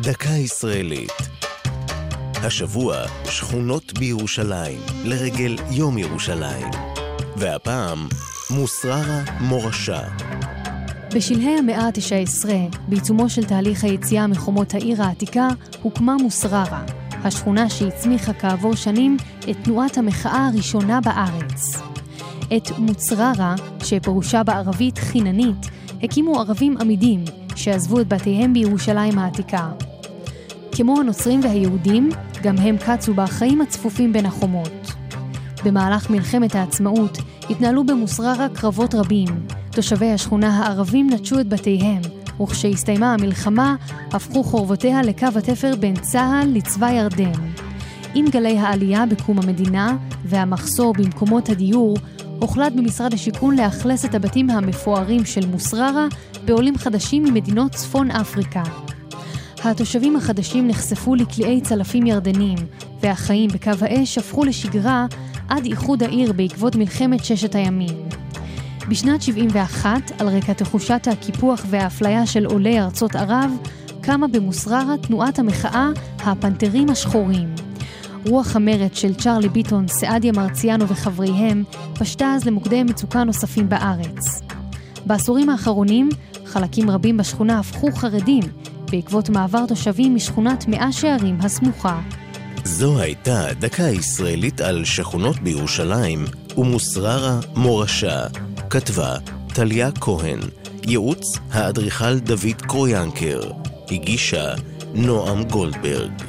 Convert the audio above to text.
דקה ישראלית. השבוע, שכונות בירושלים, לרגל יום ירושלים. והפעם, מוסררה מורשה. בשלהי המאה ה-19, בעיצומו של תהליך היציאה מחומות העיר העתיקה, הוקמה מוסררה, השכונה שהצמיחה כעבור שנים את תנועת המחאה הראשונה בארץ. את מוצררה, שפירושה בערבית חיננית, הקימו ערבים עמידים שעזבו את בתיהם בירושלים העתיקה. כמו הנוצרים והיהודים, גם הם קצו בחיים הצפופים בין החומות. במהלך מלחמת העצמאות התנהלו במוסררה קרבות רבים. תושבי השכונה הערבים נטשו את בתיהם, וכשהסתיימה המלחמה, הפכו חורבותיה לקו התפר בין צה"ל לצבא ירדן. עם גלי העלייה בקום המדינה והמחסור במקומות הדיור, הוחלט במשרד השיכון לאכלס את הבתים המפוארים של מוסררה בעולים חדשים ממדינות צפון אפריקה. התושבים החדשים נחשפו לקליעי צלפים ירדנים, והחיים בקו האש הפכו לשגרה עד איחוד העיר בעקבות מלחמת ששת הימים. בשנת 71, על רקע תחושת הקיפוח והאפליה של עולי ארצות ערב, קמה במוסררה תנועת המחאה הפנתרים השחורים. רוח המרד של צ'רלי ביטון, סעדיה מרציאנו וחבריהם פשטה אז למוקדי מצוקה נוספים בארץ. בעשורים האחרונים, חלקים רבים בשכונה הפכו חרדים, בעקבות מעבר תושבים משכונת מאה שערים הסמוכה. זו הייתה דקה ישראלית על שכונות בירושלים ומוסררה מורשה. כתבה טליה כהן, ייעוץ האדריכל דוד קרויאנקר, הגישה נועם גולדברג.